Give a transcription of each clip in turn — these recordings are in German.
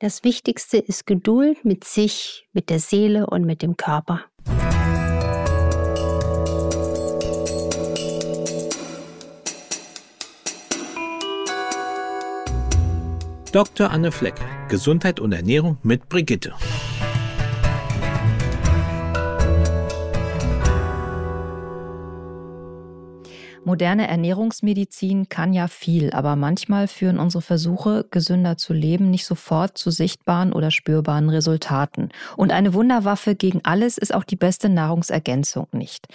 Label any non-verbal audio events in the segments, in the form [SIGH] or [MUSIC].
Das Wichtigste ist Geduld mit sich, mit der Seele und mit dem Körper. Dr. Anne Fleck, Gesundheit und Ernährung mit Brigitte. Moderne Ernährungsmedizin kann ja viel, aber manchmal führen unsere Versuche, gesünder zu leben, nicht sofort zu sichtbaren oder spürbaren Resultaten. Und eine Wunderwaffe gegen alles ist auch die beste Nahrungsergänzung nicht.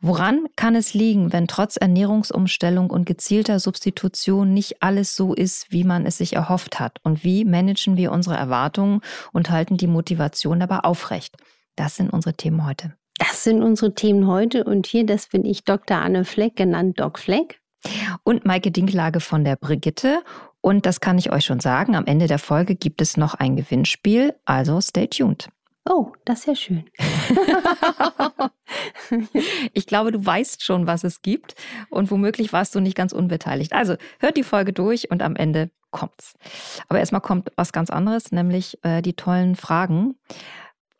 Woran kann es liegen, wenn trotz Ernährungsumstellung und gezielter Substitution nicht alles so ist, wie man es sich erhofft hat? Und wie managen wir unsere Erwartungen und halten die Motivation aber aufrecht? Das sind unsere Themen heute. Das sind unsere Themen heute und hier, das bin ich Dr. Anne Fleck, genannt Doc Fleck. Und Maike Dinklage von der Brigitte. Und das kann ich euch schon sagen, am Ende der Folge gibt es noch ein Gewinnspiel, also stay tuned. Oh, das ist ja schön. [LAUGHS] ich glaube, du weißt schon, was es gibt und womöglich warst du nicht ganz unbeteiligt. Also hört die Folge durch und am Ende kommt's. Aber erstmal kommt was ganz anderes, nämlich äh, die tollen Fragen.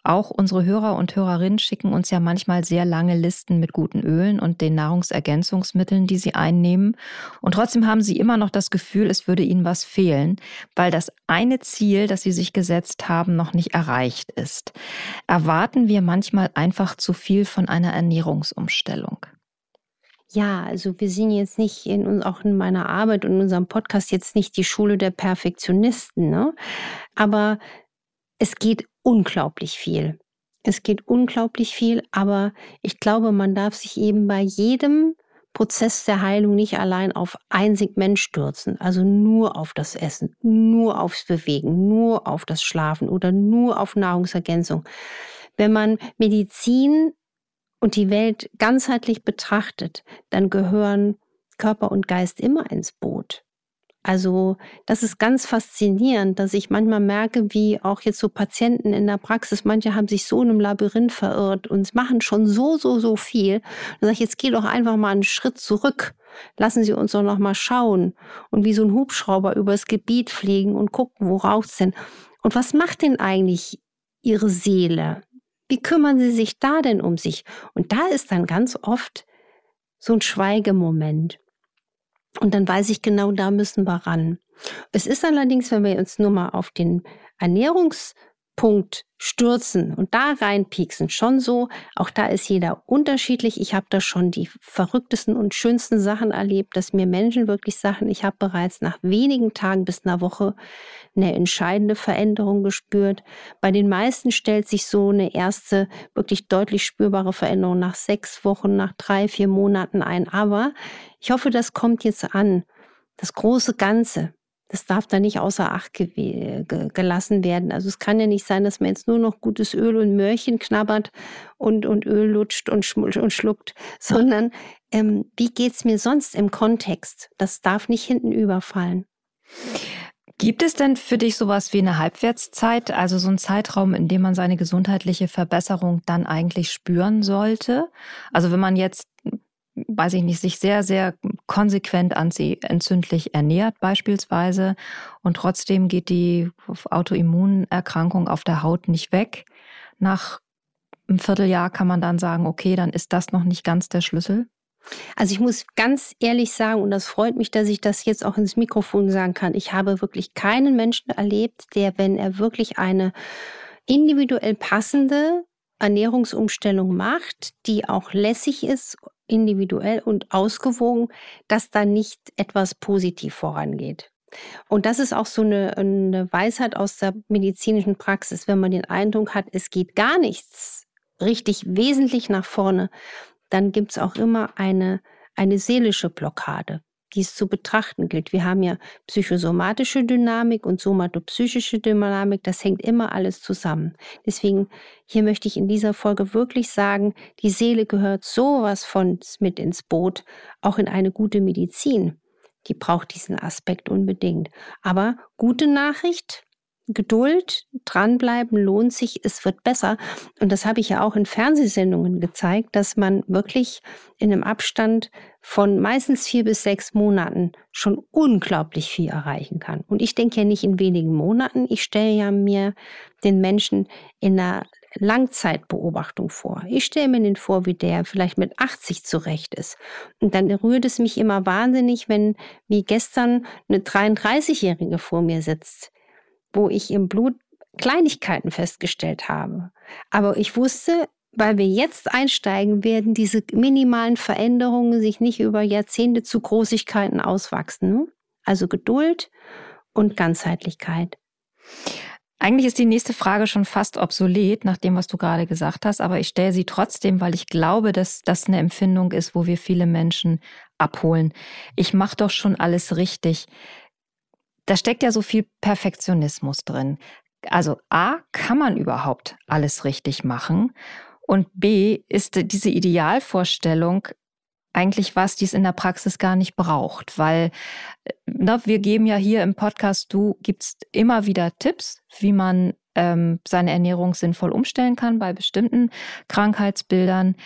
Auch unsere Hörer und Hörerinnen schicken uns ja manchmal sehr lange Listen mit guten Ölen und den Nahrungsergänzungsmitteln, die sie einnehmen. Und trotzdem haben sie immer noch das Gefühl, es würde ihnen was fehlen, weil das eine Ziel, das sie sich gesetzt haben, noch nicht erreicht ist. Erwarten wir manchmal einfach zu viel von einer Ernährungsumstellung? Ja, also wir sind jetzt nicht in auch in meiner Arbeit und in unserem Podcast jetzt nicht die Schule der Perfektionisten, ne? Aber es geht unglaublich viel. Es geht unglaublich viel, aber ich glaube, man darf sich eben bei jedem Prozess der Heilung nicht allein auf ein Segment stürzen, also nur auf das Essen, nur aufs Bewegen, nur auf das Schlafen oder nur auf Nahrungsergänzung. Wenn man Medizin und die Welt ganzheitlich betrachtet, dann gehören Körper und Geist immer ins Boot. Also das ist ganz faszinierend, dass ich manchmal merke, wie auch jetzt so Patienten in der Praxis, manche haben sich so in einem Labyrinth verirrt und machen schon so, so, so viel. Dann sage ich, jetzt geh doch einfach mal einen Schritt zurück. Lassen Sie uns doch noch mal schauen und wie so ein Hubschrauber übers Gebiet fliegen und gucken, wo raucht's denn? Und was macht denn eigentlich Ihre Seele? Wie kümmern Sie sich da denn um sich? Und da ist dann ganz oft so ein Schweigemoment. Und dann weiß ich genau, da müssen wir ran. Es ist allerdings, wenn wir uns nur mal auf den Ernährungspunkt stürzen und da reinpieksen, schon so. Auch da ist jeder unterschiedlich. Ich habe da schon die verrücktesten und schönsten Sachen erlebt, dass mir Menschen wirklich sagen, ich habe bereits nach wenigen Tagen bis einer Woche eine entscheidende Veränderung gespürt. Bei den meisten stellt sich so eine erste, wirklich deutlich spürbare Veränderung nach sechs Wochen, nach drei, vier Monaten ein. Aber ich hoffe, das kommt jetzt an. Das große Ganze, das darf da nicht außer Acht ge ge gelassen werden. Also es kann ja nicht sein, dass man jetzt nur noch gutes Öl und Möhrchen knabbert und, und Öl lutscht und, und schluckt, [LAUGHS] sondern ähm, wie geht's mir sonst im Kontext? Das darf nicht hinten überfallen. Gibt es denn für dich sowas wie eine Halbwertszeit, also so ein Zeitraum, in dem man seine gesundheitliche Verbesserung dann eigentlich spüren sollte? Also wenn man jetzt weiß ich nicht, sich sehr, sehr konsequent anti-entzündlich ernährt beispielsweise und trotzdem geht die Autoimmunerkrankung auf der Haut nicht weg. Nach einem Vierteljahr kann man dann sagen, okay, dann ist das noch nicht ganz der Schlüssel. Also ich muss ganz ehrlich sagen, und das freut mich, dass ich das jetzt auch ins Mikrofon sagen kann, ich habe wirklich keinen Menschen erlebt, der, wenn er wirklich eine individuell passende Ernährungsumstellung macht, die auch lässig ist individuell und ausgewogen, dass da nicht etwas positiv vorangeht. Und das ist auch so eine, eine Weisheit aus der medizinischen Praxis, wenn man den Eindruck hat, es geht gar nichts richtig wesentlich nach vorne, dann gibt es auch immer eine, eine seelische Blockade die es zu betrachten gilt. Wir haben ja psychosomatische Dynamik und somatopsychische Dynamik. Das hängt immer alles zusammen. Deswegen, hier möchte ich in dieser Folge wirklich sagen, die Seele gehört sowas von mit ins Boot, auch in eine gute Medizin. Die braucht diesen Aspekt unbedingt. Aber gute Nachricht, Geduld, dranbleiben lohnt sich, es wird besser. Und das habe ich ja auch in Fernsehsendungen gezeigt, dass man wirklich in einem Abstand von meistens vier bis sechs Monaten schon unglaublich viel erreichen kann. Und ich denke ja nicht in wenigen Monaten, ich stelle ja mir den Menschen in einer Langzeitbeobachtung vor. Ich stelle mir den vor, wie der vielleicht mit 80 zurecht ist. Und dann rührt es mich immer wahnsinnig, wenn wie gestern eine 33-Jährige vor mir sitzt, wo ich im Blut Kleinigkeiten festgestellt habe. Aber ich wusste, weil wir jetzt einsteigen, werden diese minimalen Veränderungen sich nicht über Jahrzehnte zu Großigkeiten auswachsen. Ne? Also Geduld und Ganzheitlichkeit. Eigentlich ist die nächste Frage schon fast obsolet, nach dem, was du gerade gesagt hast, aber ich stelle sie trotzdem, weil ich glaube, dass das eine Empfindung ist, wo wir viele Menschen abholen. Ich mache doch schon alles richtig. Da steckt ja so viel Perfektionismus drin. Also A, kann man überhaupt alles richtig machen? Und B, ist diese Idealvorstellung eigentlich was, die es in der Praxis gar nicht braucht, weil na, ne, wir geben ja hier im Podcast, du gibst immer wieder Tipps, wie man ähm, seine Ernährung sinnvoll umstellen kann bei bestimmten Krankheitsbildern.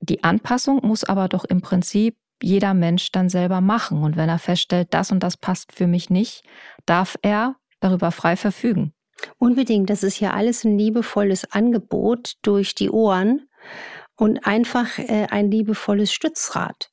Die Anpassung muss aber doch im Prinzip jeder Mensch dann selber machen. Und wenn er feststellt, das und das passt für mich nicht, darf er darüber frei verfügen. Unbedingt. Das ist ja alles ein liebevolles Angebot durch die Ohren und einfach äh, ein liebevolles Stützrad.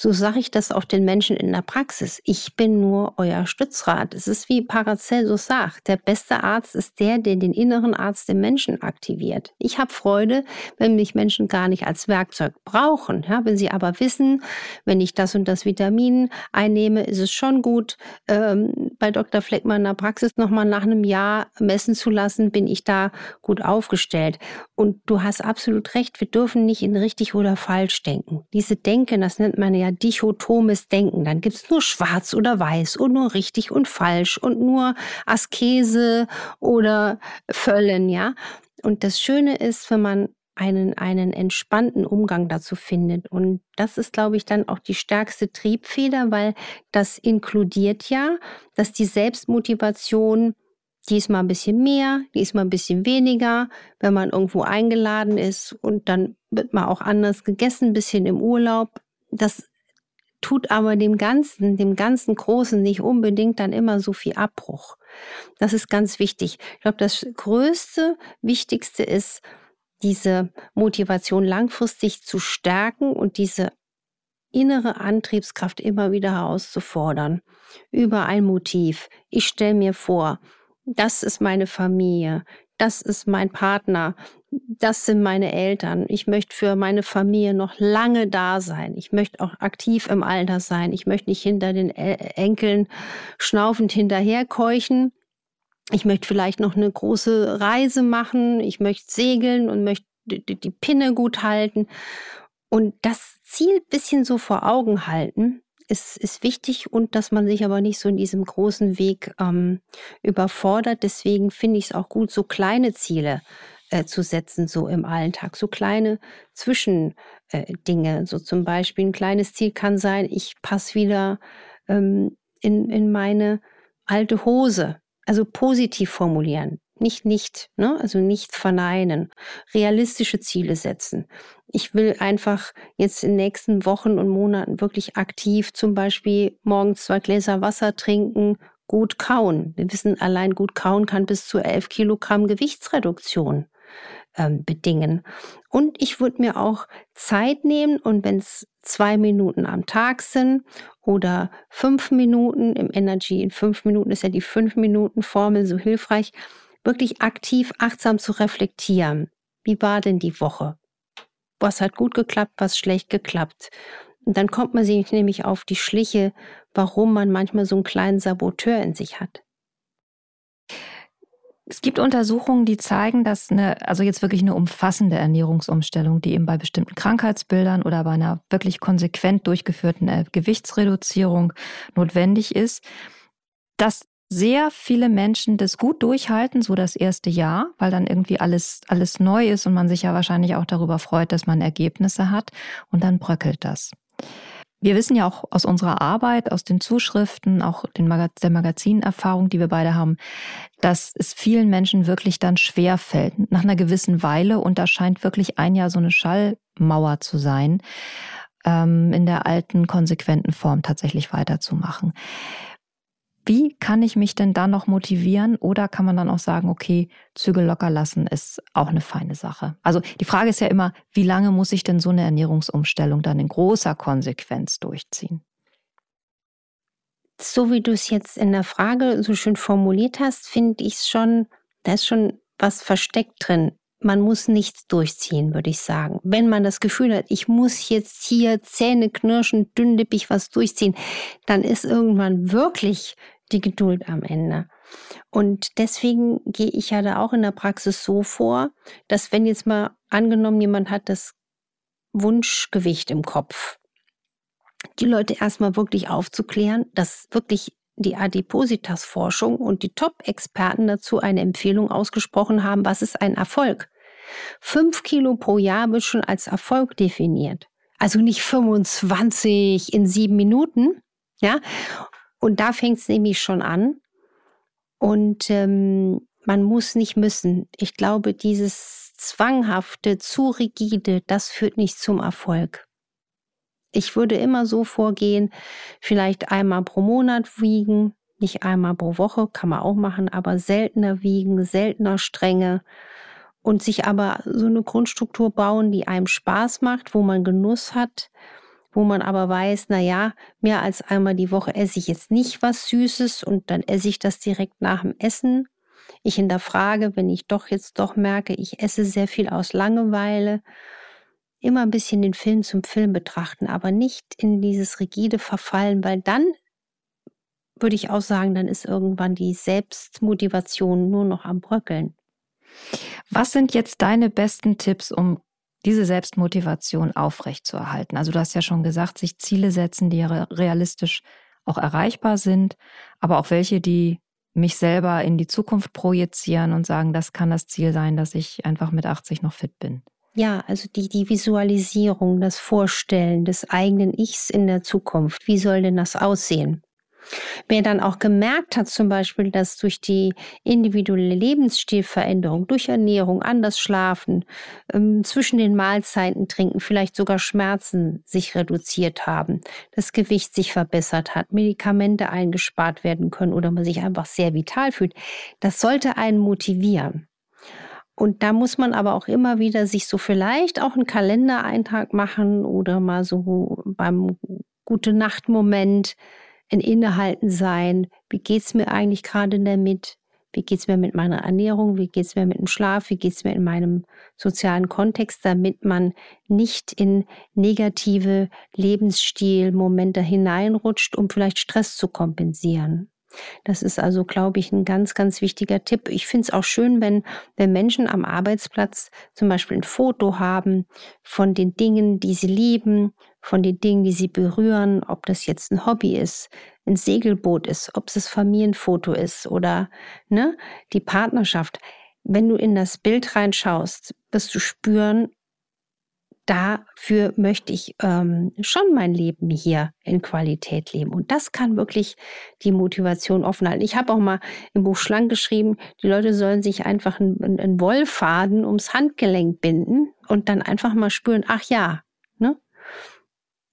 So sage ich das auch den Menschen in der Praxis. Ich bin nur euer Stützrad. Es ist wie Paracelsus sagt, der beste Arzt ist der, der den inneren Arzt im Menschen aktiviert. Ich habe Freude, wenn mich Menschen gar nicht als Werkzeug brauchen. Ja, wenn sie aber wissen, wenn ich das und das Vitamin einnehme, ist es schon gut, ähm, bei Dr. Fleckmann in der Praxis nochmal nach einem Jahr messen zu lassen, bin ich da gut aufgestellt. Und du hast absolut recht, wir dürfen nicht in richtig oder falsch denken. Diese Denken, das nennt man ja dichotomes Denken. Dann gibt's nur schwarz oder weiß und nur richtig und falsch und nur Askese oder Völlen, ja. Und das Schöne ist, wenn man einen, einen entspannten Umgang dazu findet. Und das ist, glaube ich, dann auch die stärkste Triebfeder, weil das inkludiert ja, dass die Selbstmotivation diesmal ein bisschen mehr, diesmal ein bisschen weniger, wenn man irgendwo eingeladen ist und dann wird man auch anders gegessen, ein bisschen im Urlaub. Das tut aber dem Ganzen, dem ganzen Großen nicht unbedingt dann immer so viel Abbruch. Das ist ganz wichtig. Ich glaube, das größte, wichtigste ist, diese Motivation langfristig zu stärken und diese innere Antriebskraft immer wieder herauszufordern. Über ein Motiv. Ich stelle mir vor, das ist meine Familie, das ist mein Partner, das sind meine Eltern. Ich möchte für meine Familie noch lange da sein. Ich möchte auch aktiv im Alter sein. Ich möchte nicht hinter den Enkeln schnaufend hinterherkeuchen. Ich möchte vielleicht noch eine große Reise machen. Ich möchte segeln und möchte die Pinne gut halten. Und das Ziel ein bisschen so vor Augen halten, ist, ist wichtig und dass man sich aber nicht so in diesem großen Weg ähm, überfordert. Deswegen finde ich es auch gut, so kleine Ziele äh, zu setzen, so im Alltag. So kleine Zwischendinge. Äh, so zum Beispiel ein kleines Ziel kann sein, ich passe wieder ähm, in, in meine alte Hose. Also positiv formulieren. Nicht nicht, ne? also nicht verneinen. Realistische Ziele setzen. Ich will einfach jetzt in den nächsten Wochen und Monaten wirklich aktiv zum Beispiel morgens zwei Gläser Wasser trinken, gut kauen. Wir wissen, allein gut kauen kann bis zu 11 Kilogramm Gewichtsreduktion ähm, bedingen. Und ich würde mir auch Zeit nehmen und wenn es zwei Minuten am Tag sind oder fünf Minuten im Energy, in fünf Minuten ist ja die fünf Minuten Formel so hilfreich, wirklich aktiv achtsam zu reflektieren. Wie war denn die Woche? Was hat gut geklappt, was schlecht geklappt? Und dann kommt man sich nämlich auf die Schliche, warum man manchmal so einen kleinen Saboteur in sich hat. Es gibt Untersuchungen, die zeigen, dass eine, also jetzt wirklich eine umfassende Ernährungsumstellung, die eben bei bestimmten Krankheitsbildern oder bei einer wirklich konsequent durchgeführten äh, Gewichtsreduzierung notwendig ist, dass sehr viele Menschen das gut durchhalten, so das erste Jahr, weil dann irgendwie alles, alles neu ist und man sich ja wahrscheinlich auch darüber freut, dass man Ergebnisse hat und dann bröckelt das. Wir wissen ja auch aus unserer Arbeit, aus den Zuschriften, auch den Magaz der Magazinerfahrung, die wir beide haben, dass es vielen Menschen wirklich dann schwer fällt, nach einer gewissen Weile, und da scheint wirklich ein Jahr so eine Schallmauer zu sein, ähm, in der alten, konsequenten Form tatsächlich weiterzumachen. Wie kann ich mich denn dann noch motivieren? Oder kann man dann auch sagen, okay, Zügel locker lassen ist auch eine feine Sache? Also die Frage ist ja immer, wie lange muss ich denn so eine Ernährungsumstellung dann in großer Konsequenz durchziehen? So wie du es jetzt in der Frage so schön formuliert hast, finde ich es schon, da ist schon was versteckt drin. Man muss nichts durchziehen, würde ich sagen. Wenn man das Gefühl hat, ich muss jetzt hier Zähne knirschen, dünnlippig was durchziehen, dann ist irgendwann wirklich die Geduld am Ende. Und deswegen gehe ich ja da auch in der Praxis so vor, dass wenn jetzt mal angenommen, jemand hat das Wunschgewicht im Kopf, die Leute erstmal wirklich aufzuklären, dass wirklich die Adipositas-Forschung und die Top-Experten dazu eine Empfehlung ausgesprochen haben, was ist ein Erfolg. Fünf Kilo pro Jahr wird schon als Erfolg definiert. Also nicht 25 in sieben Minuten, ja. Und da fängt es nämlich schon an. Und ähm, man muss nicht müssen. Ich glaube, dieses zwanghafte, zu rigide, das führt nicht zum Erfolg. Ich würde immer so vorgehen, vielleicht einmal pro Monat wiegen, nicht einmal pro Woche, kann man auch machen, aber seltener wiegen, seltener strenge und sich aber so eine Grundstruktur bauen, die einem Spaß macht, wo man Genuss hat wo man aber weiß, na ja, mehr als einmal die Woche esse ich jetzt nicht was Süßes und dann esse ich das direkt nach dem Essen. Ich hinterfrage, wenn ich doch jetzt doch merke, ich esse sehr viel aus Langeweile, immer ein bisschen den Film zum Film betrachten, aber nicht in dieses rigide verfallen, weil dann würde ich auch sagen, dann ist irgendwann die Selbstmotivation nur noch am Bröckeln. Was sind jetzt deine besten Tipps, um diese Selbstmotivation aufrechtzuerhalten. Also du hast ja schon gesagt, sich Ziele setzen, die realistisch auch erreichbar sind, aber auch welche, die mich selber in die Zukunft projizieren und sagen, das kann das Ziel sein, dass ich einfach mit 80 noch fit bin. Ja, also die, die Visualisierung, das Vorstellen des eigenen Ichs in der Zukunft. Wie soll denn das aussehen? Wer dann auch gemerkt hat, zum Beispiel, dass durch die individuelle Lebensstilveränderung, durch Ernährung, anders schlafen, ähm, zwischen den Mahlzeiten trinken, vielleicht sogar Schmerzen sich reduziert haben, das Gewicht sich verbessert hat, Medikamente eingespart werden können oder man sich einfach sehr vital fühlt, das sollte einen motivieren. Und da muss man aber auch immer wieder sich so vielleicht auch einen Kalendereintrag machen oder mal so beim gute Nacht Moment ein Innehalten sein. Wie geht's mir eigentlich gerade damit? Wie geht's mir mit meiner Ernährung? Wie geht's mir mit dem Schlaf? Wie geht's mir in meinem sozialen Kontext, damit man nicht in negative Lebensstilmomente hineinrutscht, um vielleicht Stress zu kompensieren? Das ist also, glaube ich, ein ganz, ganz wichtiger Tipp. Ich finde es auch schön, wenn, wenn Menschen am Arbeitsplatz zum Beispiel ein Foto haben von den Dingen, die sie lieben, von den Dingen, die sie berühren, ob das jetzt ein Hobby ist, ein Segelboot ist, ob es das Familienfoto ist oder ne, die Partnerschaft. Wenn du in das Bild reinschaust, wirst du spüren, dafür möchte ich ähm, schon mein Leben hier in Qualität leben. Und das kann wirklich die Motivation offen halten. Ich habe auch mal im Buch Schlank geschrieben, die Leute sollen sich einfach einen, einen Wollfaden ums Handgelenk binden und dann einfach mal spüren, ach ja?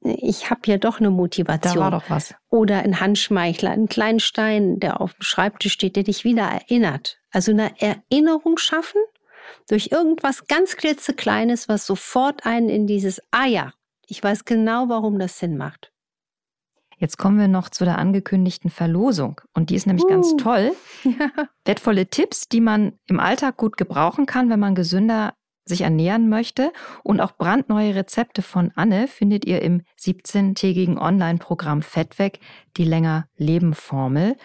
Ich habe ja doch eine Motivation. Da war doch was. Oder ein Handschmeichler, einen kleinen Stein, der auf dem Schreibtisch steht, der dich wieder erinnert. Also eine Erinnerung schaffen durch irgendwas ganz klitzekleines, was sofort einen in dieses, ah ja, ich weiß genau, warum das Sinn macht. Jetzt kommen wir noch zu der angekündigten Verlosung. Und die ist nämlich uh. ganz toll. [LAUGHS] Wertvolle Tipps, die man im Alltag gut gebrauchen kann, wenn man gesünder sich ernähren möchte. Und auch brandneue Rezepte von Anne findet ihr im 17-tägigen Online-Programm Fett weg, die länger Leben Formel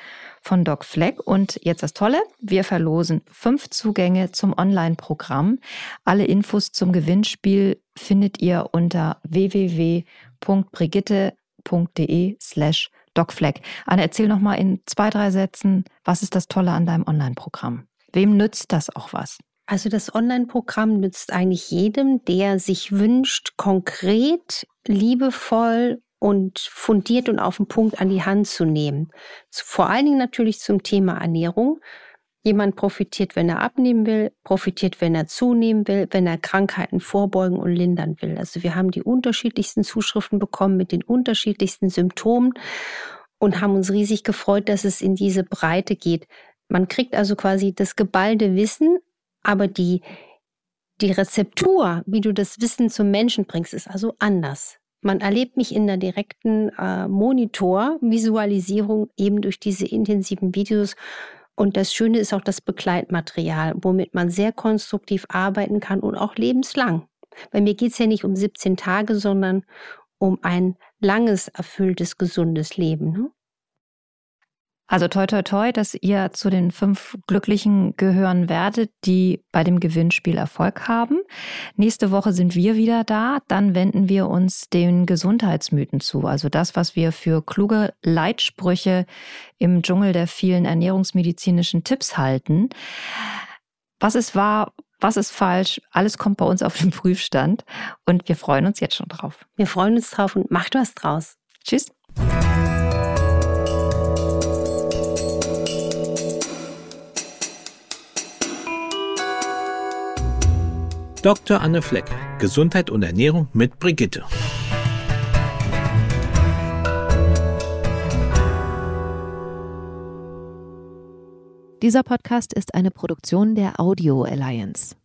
von Doc Fleck. Und jetzt das Tolle, wir verlosen fünf Zugänge zum Online-Programm. Alle Infos zum Gewinnspiel findet ihr unter www.brigitte.de slash docfleck. Anne, erzähl noch mal in zwei, drei Sätzen, was ist das Tolle an deinem Online-Programm? Wem nützt das auch was? Also das Online-Programm nützt eigentlich jedem, der sich wünscht, konkret, liebevoll und fundiert und auf den Punkt an die Hand zu nehmen. Vor allen Dingen natürlich zum Thema Ernährung. Jemand profitiert, wenn er abnehmen will, profitiert, wenn er zunehmen will, wenn er Krankheiten vorbeugen und lindern will. Also wir haben die unterschiedlichsten Zuschriften bekommen mit den unterschiedlichsten Symptomen und haben uns riesig gefreut, dass es in diese Breite geht. Man kriegt also quasi das geballte Wissen, aber die, die Rezeptur, wie du das Wissen zum Menschen bringst, ist also anders. Man erlebt mich in der direkten äh, Monitor-Visualisierung eben durch diese intensiven Videos. Und das Schöne ist auch das Begleitmaterial, womit man sehr konstruktiv arbeiten kann und auch lebenslang. Bei mir geht es ja nicht um 17 Tage, sondern um ein langes, erfülltes, gesundes Leben. Ne? Also toi toi toi, dass ihr zu den fünf Glücklichen gehören werdet, die bei dem Gewinnspiel Erfolg haben. Nächste Woche sind wir wieder da. Dann wenden wir uns den Gesundheitsmythen zu. Also das, was wir für kluge Leitsprüche im Dschungel der vielen ernährungsmedizinischen Tipps halten. Was ist wahr? Was ist falsch? Alles kommt bei uns auf den Prüfstand und wir freuen uns jetzt schon drauf. Wir freuen uns drauf und macht was draus. Tschüss. Dr. Anne Fleck, Gesundheit und Ernährung mit Brigitte. Dieser Podcast ist eine Produktion der Audio Alliance.